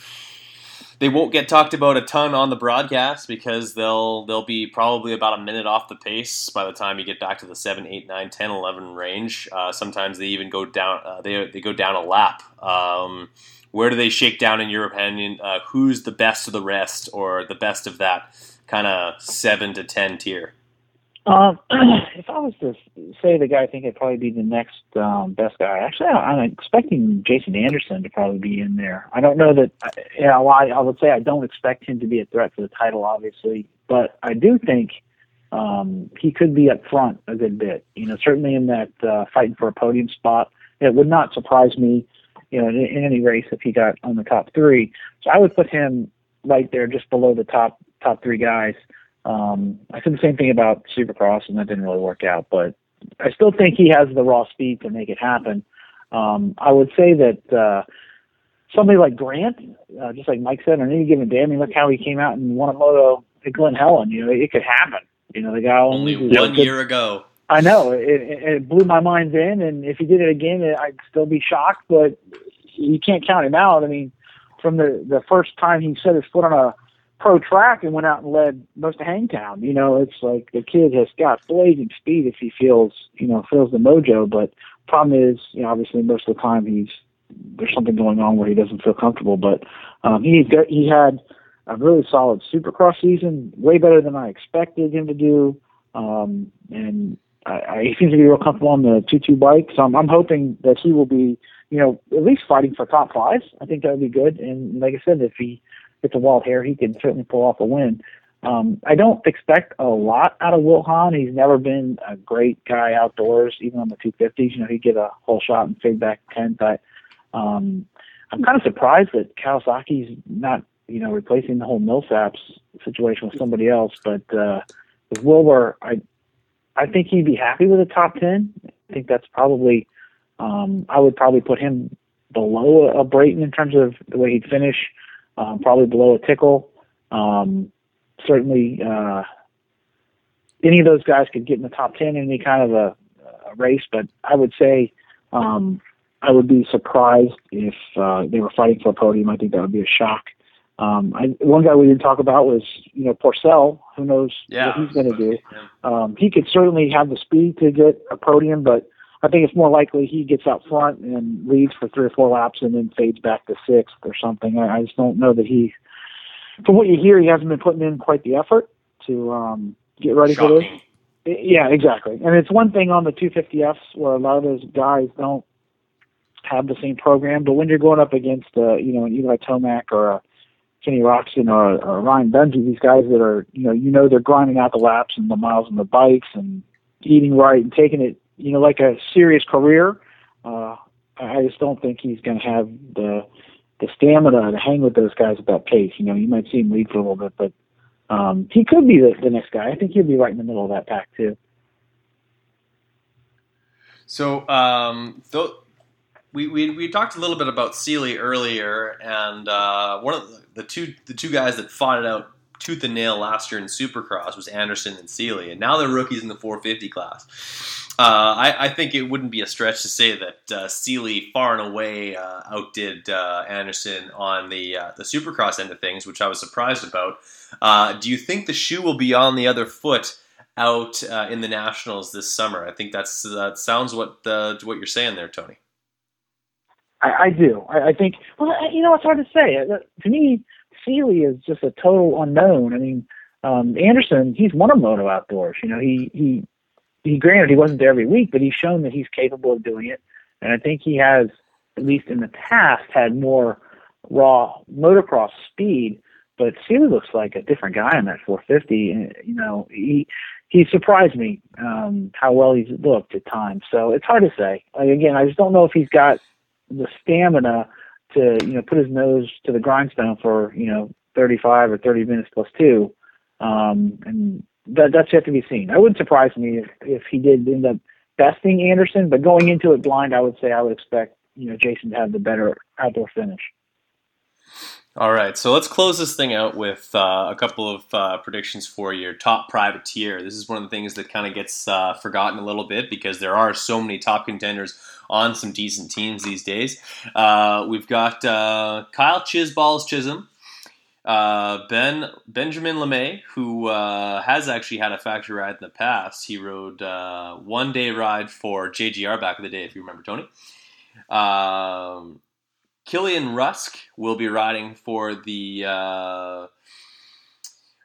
they won't get talked about a ton on the broadcast because they'll they'll be probably about a minute off the pace by the time you get back to the 7, 8, 9, 10, 11 range. Uh, sometimes they even go down uh, they they go down a lap. Um, where do they shake down in your opinion? Uh, who's the best of the rest or the best of that kind of 7 to 10 tier? Um, [clears throat] if I was to say the guy I think it'd probably be the next um, best guy. Actually, I- I'm expecting Jason Anderson to probably be in there. I don't know that. Yeah, know, I, I would say I don't expect him to be a threat for the title, obviously, but I do think um, he could be up front a good bit. You know, certainly in that uh, fighting for a podium spot. It would not surprise me you know, in, in any race if he got on the top three. So I would put him right there, just below the top top three guys. Um, I said the same thing about Supercross, and that didn't really work out. But I still think he has the raw speed to make it happen. Um, I would say that uh, somebody like Grant, uh, just like Mike said, on any given day, I mean, look how he came out and won a moto at Glen Helen. You know, it could happen. You know, the guy Only only one year ago. I know it, it, it blew my mind then, and if he did it again, I'd still be shocked. But you can't count him out. I mean, from the the first time he set his foot on a pro track and went out and led most of Hangtown, you know, it's like the kid has got blazing speed if he feels, you know, feels the mojo. But problem is, you know, obviously most of the time he's there's something going on where he doesn't feel comfortable. But um, he he had a really solid Supercross season, way better than I expected him to do. Um, and I, I, he seems to be real comfortable on the two-two bike. So I'm, I'm hoping that he will be, you know, at least fighting for top five. I think that would be good. And like I said, if he gets a wild hair, he can certainly pull off a win. Um, I don't expect a lot out of Wil Hahn. He's never been a great guy outdoors, even on the 250s. You know, he'd get a whole shot and fade back 10. But um, I'm kind of surprised that Kawasaki's not, you know, replacing the whole Millsaps situation with somebody else. But uh, with Wilbur, I I think he'd be happy with a top 10. I think that's probably, um, I would probably put him below a Brayton in terms of the way he'd finish, um, probably below a Tickle. Um, certainly, uh, any of those guys could get in the top 10 in any kind of a, a race, but I would say, um, I would be surprised if uh, they were fighting for a podium. I think that would be a shock. Um, I, one guy we didn't talk about was, you know, Pourcel. Who knows Yeah. what he's going to do? Um, he could certainly have the speed to get a podium, but I think it's more likely he gets out front and leads for three or four laps and then fades back to sixth or something. I, I just don't know that he, from what you hear, he hasn't been putting in quite the effort to um, get ready for this. Yeah, exactly. And it's one thing on the 250Fs where a lot of those guys don't have the same program, but when you're going up against, uh, you know, an Eli Tomac or a Kenny Roczen or, or Ryan Benji, these guys that are, you know, you know, they're grinding out the laps and the miles on the bikes and eating right and taking it, you know, like a serious career. Uh, I just don't think he's going to have the the stamina to hang with those guys at that pace. You know, you might see him lead for a little bit, but um, he could be the, the next guy. I think he'll be right in the middle of that pack too. So, um, th- we, we we talked a little bit about Seely earlier, and uh, one of the, the two the two guys that fought it out tooth and nail last year in Supercross was Anderson and Seely, and now they're rookies in the 450 class. Uh, I, I think it wouldn't be a stretch to say that uh, far and away uh, outdid uh, Anderson on the uh, the Supercross end of things, which I was surprised about. Uh, do you think the shoe will be on the other foot out uh, in the nationals this summer? I think that's that sounds what the, what you're saying there, Tony. I, I do. I, I think. Well, you know, it's hard to say. To me, Seely is just a total unknown. I mean, um, Anderson, he's won a moto outdoors. You know, he he he. Granted, he wasn't there every week, but he's shown that he's capable of doing it. And I think he has, at least in the past, had more raw motocross speed. But Seely looks like a different guy on that 450. And, you know, he he surprised me um, how well he's looked at times. So it's hard to say. Like, again, I just don't know if he's got the stamina to you know put his nose to the grindstone for you know 35 or 30 minutes plus two, um, and that that's yet to be seen. It wouldn't surprise me if if he did end up besting Anderson, but going into it blind, I would say I would expect you know Jason to have the better outdoor finish. All right, so let's close this thing out with uh, a couple of uh, predictions for your top privateer. This is one of the things that kind of gets uh, forgotten a little bit because there are so many top contenders on some decent teams these days. Uh, we've got uh, Kyle Chisballs Chisholm, uh, Ben Benjamin LaMay, who has actually had a factory ride in the past. He rode one day ride for JGR back in the day, if you remember, Tony. Um, Killian Rusk will be riding for the uh,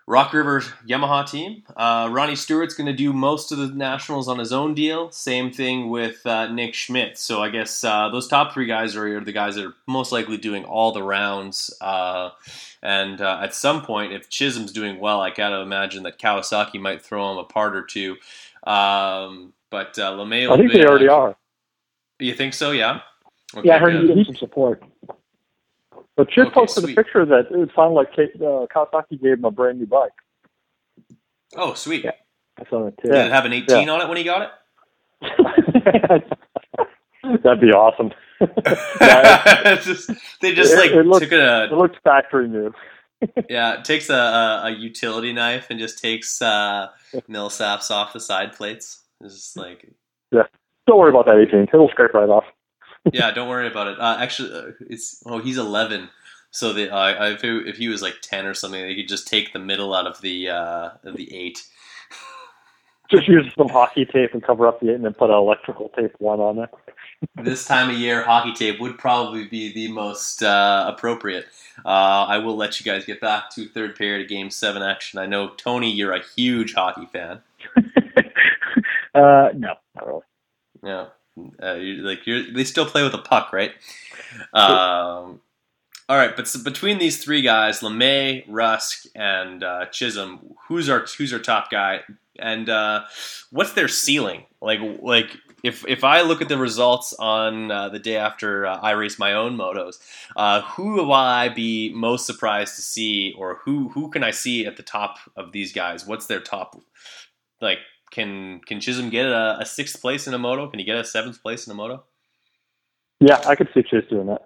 Rock River Yamaha team. Uh, Ronnie Stewart's going to do most of the nationals on his own deal. Same thing with uh, Nick Schmidt. So I guess uh, those top three guys are the guys that are most likely doing all the rounds. Uh, and uh, at some point, if Chisholm's doing well, I got to imagine that Kawasaki might throw him a part or two. Um, but uh, LaMay I think they already are. You think so? Yeah. Okay, yeah, I heard good. he's getting some support. But Chip Okay, posted sweet. a picture that it sounded like Kate, uh, Kawasaki gave him a brand new bike. Oh, sweet. Yeah. I saw that too. Did it have an 18 on it when he got it? [laughs] That'd be awesome. [laughs] It's just- they just It- like it looks- took a It looks factory new. [laughs] yeah, it takes a, a, a utility knife and just takes uh, Millsaps off the side plates. It's just like Yeah, Don't worry about that 18. It'll scrape right off. Yeah, don't worry about it. Uh, actually, uh, it's oh he's 11, so the uh, if it, if he was like 10 or something, they could just take the middle out of the uh, of the eight. [laughs] Just use some hockey tape and cover up the eight and then put an electrical tape one on it. [laughs] this time of year, hockey tape would probably be the most uh, appropriate. Uh, I will let you guys get back to third period of Game Seven action. I know Tony, you're a huge hockey fan. [laughs] uh, no, not really. Yeah, uh, like you're, they still play with a puck, right? Um, all right, but so between these three guys, LaMay, Rusk, and uh, Chisholm, who's our who's our top guy, and uh, what's their ceiling? Like, like if if I look at the results on uh, the day after uh, I race my own motos, uh, who will I be most surprised to see, or who who can I see at the top of these guys? What's their top? Like, can can Chisholm get a, a sixth place in a moto? Can he get a seventh place in a moto? Yeah, I could see Chase doing that,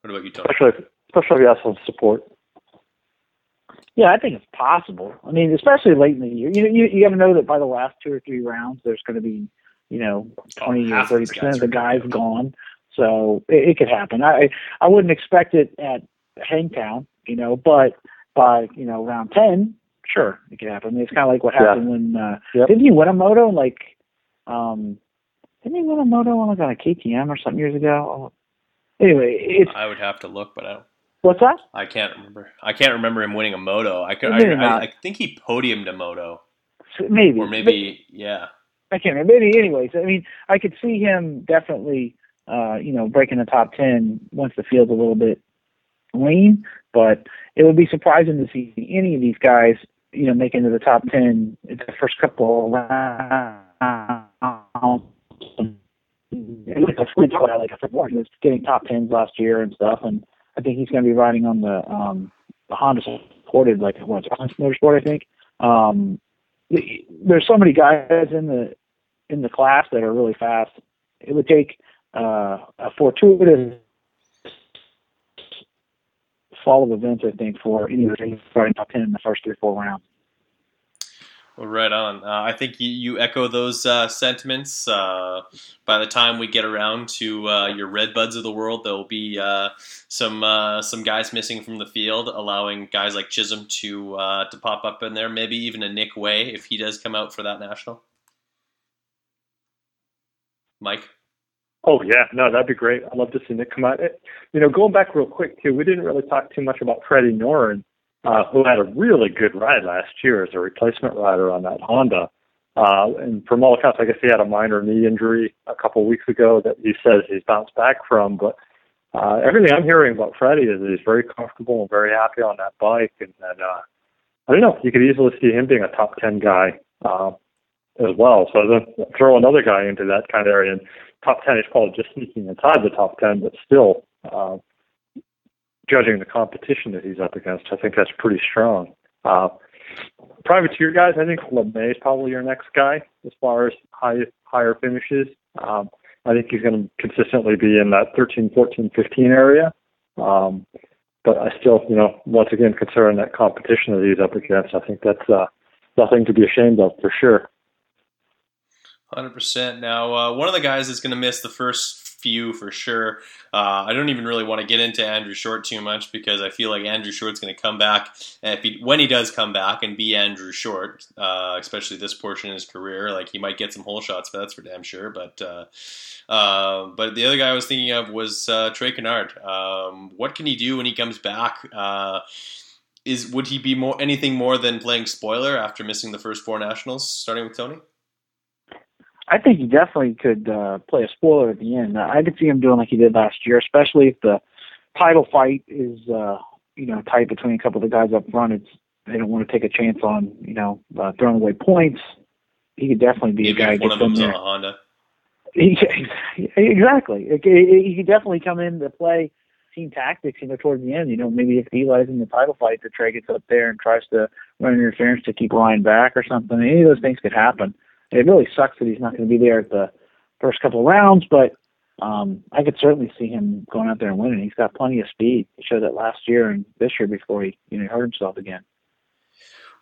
What about you, Tony? especially if, especially if he has some support. Yeah, I think it's possible. I mean, especially late in the year. You you, you got to know that by the last two or three rounds, there's going to be you know oh, twenty or thirty percent guys of the are guys gone. So it, it could happen. I I wouldn't expect it at Hangtown, you know, but by you know round ten, sure, it could happen. I mean, it's kind of like what Yeah. happened when uh, Yep. didn't he win a moto like um didn't he win a moto on like on a KTM or something years ago? Anyway, it's I would have to look, but I don't. what's that? I can't remember. I can't remember him winning a moto. I could. I, I. I think he podiumed a moto, Maybe or maybe yeah. I can't remember. Any- Anyways, I mean, I could see him definitely, uh, you know, breaking the top ten once the field's a little bit lean. But it would be surprising to see any of these guys, you know, make into the top ten the first couple rounds. Like a free guy, like a free he was getting top tens last year and stuff, and I think he's going to be riding on the um the Honda supported like what's Honda Motorsport, I think. Um, there's so many guys in the in the class that are really fast. It would take uh, a fortuitous fall of events, I think, for any of the starting top ten in the first three or four rounds. Well, right on. Uh, I think you, you echo those uh, sentiments. Uh, by the time we get around to uh, your RedBuds of the world, there will be uh, some uh, some guys missing from the field, allowing guys like Chisholm to to pop up in there. Maybe even a Nick Wey if he does come out for that national. Mike. Oh yeah, no, that'd be great. I'd love to see Nick come out. It, you know, going back real quick too, we didn't really talk too much about Freddie Noren, uh, who had a really good ride last year as a replacement rider on that Honda. Uh, and from all accounts, I guess he had a minor knee injury a couple of weeks ago that he says he's bounced back from. But uh, everything I'm hearing about Freddie is that he's very comfortable and very happy on that bike, and that uh, I don't know, you could easily see him being a top ten guy uh, as well. So then throw another guy into that kind of area. And top 10 is probably just sneaking inside the top 10, but still, uh, judging the competition that he's up against, I think that's pretty strong. Uh, privateer guys, I think LaMay is probably your next guy as far as high, higher finishes. Um, I think he's going to consistently be in that 13, 14, 15 area. Um, but I still, you know, once again, considering that competition that he's up against, I think that's uh, nothing to be ashamed of for sure. Hundred percent. Now, uh, one of the guys that's going to miss the first few for sure. Uh, I don't even really want to get into Andrew Short too much because I feel like Andrew Short's going to come back, if he, when he does come back and be Andrew Short, uh, especially this portion of his career, like he might get some hole shots, but that's for damn sure. But uh, uh, but the other guy I was thinking of was uh, Trey Canard. Um, what can he do when he comes back? Uh, is would he be more anything more than playing spoiler after missing the first four nationals? Starting with Tony. I think he definitely could uh, play a spoiler at the end. I could see him doing like he did last year, especially if the title fight is uh, you know tight between a couple of the guys up front. It's they don't want to take a chance on you know uh, throwing away points. He could definitely be Maybe a guy if one of in them's on there. a Honda. He, exactly. He, could definitely come in to play team tactics, you know, towards the end. You know, maybe if Eli's in the title fight, that Trey gets up there and tries to run interference to keep Ryan back or something. Any of those things could happen. It really sucks that he's not going to be there at the first couple of rounds, but um, I could certainly see him going out there and winning. He's got plenty of speed. He showed that last year and this year before he you know hurt himself again.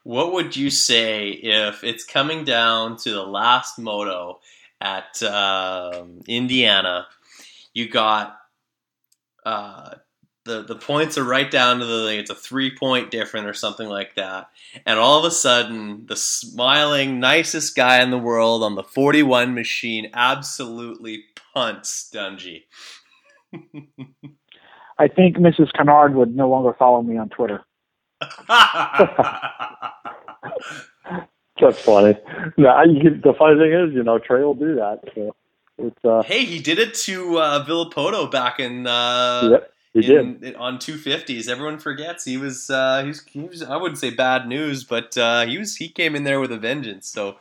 What would you say if it's coming down to the last moto at um, Indiana? You got uh, the the points are right down to the it's a three point difference or something like that, and all of a sudden the smiling nicest guy in the world on the forty one machine absolutely punts Dungey I think Mrs. Canard would no longer follow me on Twitter. [laughs] That's funny. No, you, the funny thing is, you know, Trey will do that. So it's uh, hey, he did it to uh, Villopoto back in. Uh, Yep, he in, on 250s. Everyone forgets he was, uh, he was, he was. I wouldn't say bad news, but uh, he was. He came in there with a vengeance. So,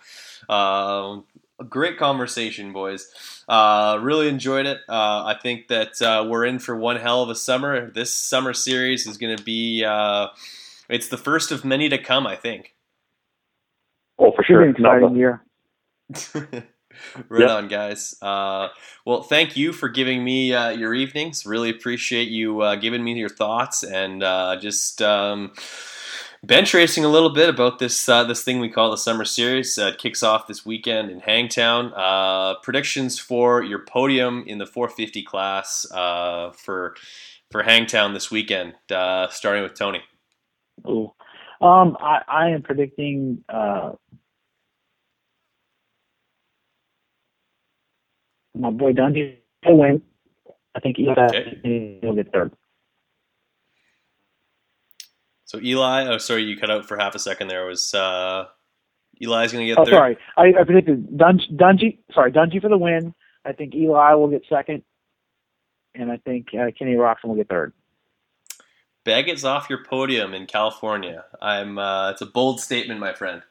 uh, a great conversation, boys. Uh, really enjoyed it. Uh, I think that uh, we're in for one hell of a summer. This summer series is going to be. Uh, it's the first of many to come. I think. oh, for sure. be an exciting year. [laughs] [laughs] right Yep. on, guys. Uh, well, thank you for giving me uh, your evenings. Really appreciate you uh, giving me your thoughts and uh, just um, bench racing a little bit about this uh, this thing we call the summer series. Uh, it kicks off this weekend in Hangtown. Uh, predictions for your podium in the 450 class uh, for for Hangtown this weekend, uh, starting with Tony. Ooh. Um, I, I am predicting my boy Dungey to win. I think he'll, Okay. he'll get third. So Eli, oh sorry, you cut out for half a second there. Was uh, Eli's going to get Oh, third? sorry. I, I predicted Dun- Dungey. Sorry, Dungey for the win. I think Eli will get second, and I think uh, Kenny Roczen will get third. Baggett's off your podium in California. I'm. Uh, it's a bold statement, my friend,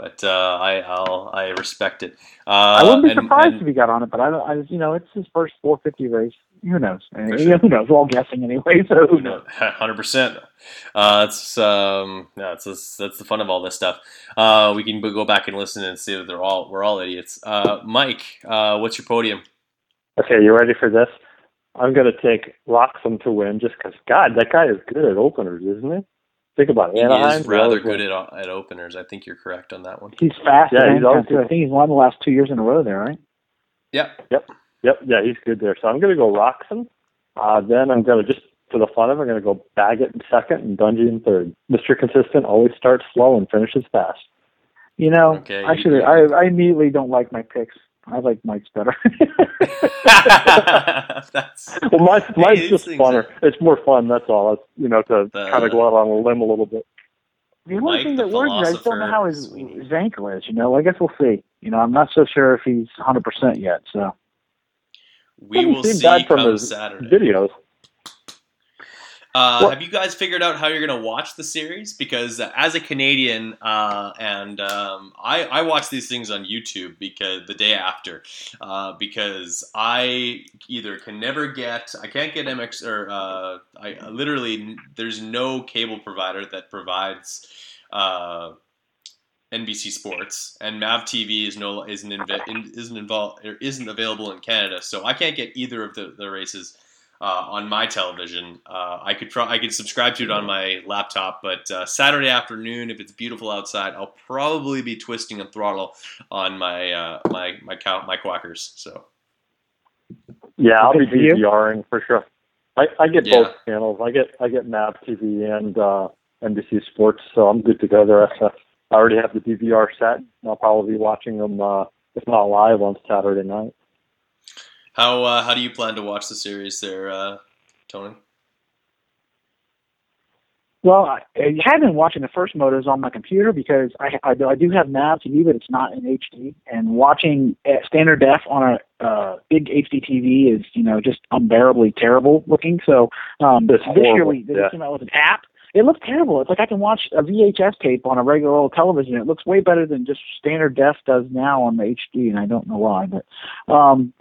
but uh, I I'll, I respect it. Uh, I wouldn't be and- surprised and- if he got on it, but I, don't- I, you know, it's his first 450 race. Who knows? For Yeah, sure. [laughs] Who knows? We're all guessing anyway. So who knows? [laughs] Hundred percent. Uh, it's um, yeah, it's, it's that's the fun of all this stuff. Uh, we can go back and listen and see that they're all we're all idiots. Uh, Mike, uh, what's your podium? Okay, you ready for this? I'm going to take Roczen to win just because, God, that guy is good at openers, isn't he? Think about it. He Anaheim. is rather good at at openers. I think you're correct on that one. He's fast. Yeah, he's Hangtown, always. I think he's won the last two years in a row there, right? Yep. Yep, yep, yeah, he's good there. So I'm going to go Roczen. Uh, then I'm going to just for the fun of it, I'm going to go Baggett in second and Dungey in third. Mr. Consistent always starts slow and finishes fast. You know, Okay, I you- should. I, I immediately don't like my picks. I like Mike's better. [laughs] That's [laughs] Well, mine, mine's just things funner. It's more fun. That's all. It's you know to The- kind of go out on a limb a little bit. the only Mike, thing that worries me, I just don't know how his, his ankle is. You know, I guess we'll see. You know, I'm not so sure if he's 100 percent yet. So we will see bad from his Saturday. videos. Uh, Well- have you guys figured out how you're going to watch the series? Because uh, as a Canadian, uh, and um, I, I watch these things on YouTube because the day after, uh, because I either can never get, I can't get MX or uh, I literally there's no cable provider that provides. Uh, NBC Sports and Mav TV is no isn't inve- in, isn't involved or isn't available in Canada, so I can't get either of the, the races uh, on my television. Uh, I could try, I could subscribe to it on my laptop, but uh, Saturday afternoon, if it's beautiful outside, I'll probably be twisting a throttle on my uh, my my cow my quackers. So Yeah, I'll be Good for. DVRing for sure. I, I get Yeah. both channels. I get I get Mav TV and uh, NBC Sports, so I'm good to go there. I I already have the DVR set. and I'll probably be watching them, uh, if not live, on Saturday night. How uh, how do you plan to watch the series there, uh, Tony? Well, I, I had been watching the first motos on my computer because I, I, do- I do have Mav TV, but it's not in HD. And watching at standard def on a uh, big HD TV is, you know, just unbearably terrible looking. So um, It's this year horrible, we they yeah. came out with an app, it looks terrible. It's like I can watch a VHS tape on a regular old television. It looks way better than just standard def does now on the HD, and I don't know why. But um,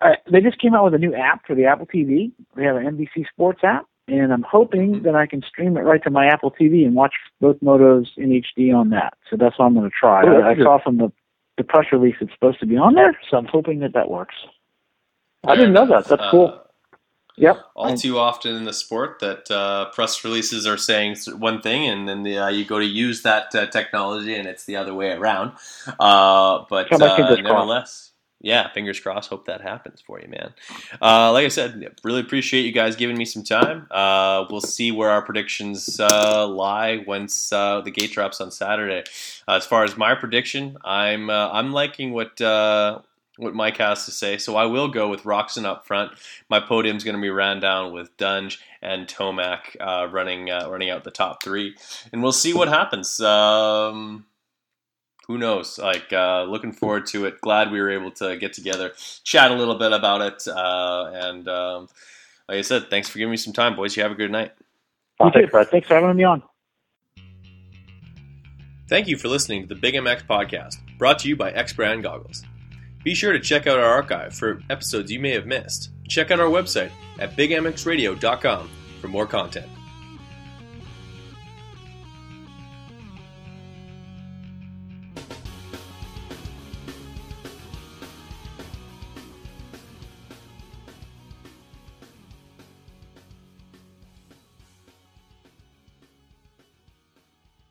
uh, they just came out with a new app for the Apple TV. They have an NBC Sports app, and I'm hoping that I can stream it right to my Apple TV and watch both motos in HD on that. So that's what I'm going to try. Oh, I, I saw from the the press release it's supposed to be on there, so I'm hoping that that works. I didn't know that. That's Uh, cool. Yep. all too often in the sport that uh, press releases are saying one thing and then the, uh, you go to use that uh, technology and it's the other way around. Uh, but uh, nevertheless, yeah, fingers crossed. Hope that happens for you, man. Uh, like I said, really appreciate you guys giving me some time. Uh, we'll see where our predictions uh, lie once uh, the gate drops on Saturday. Uh, as far as my prediction, I'm uh, I'm liking what. What Mike has to say, so I will go with Roczen up front. My podium's going to be ran down with Dunge and Tomac uh, running uh, running out the top three, and we'll see what happens. Um, who knows? Like, uh, looking forward to it. Glad we were able to get together, chat a little bit about it, uh, and um, like I said, thanks for giving me some time, boys. You have a good night. You too, Fred. Thanks for having me on. Thank you for listening to the Big MX podcast, brought to you by X Brand Goggles. Be sure to check out our archive for episodes you may have missed. Check out our website at bigmxradio.com for more content.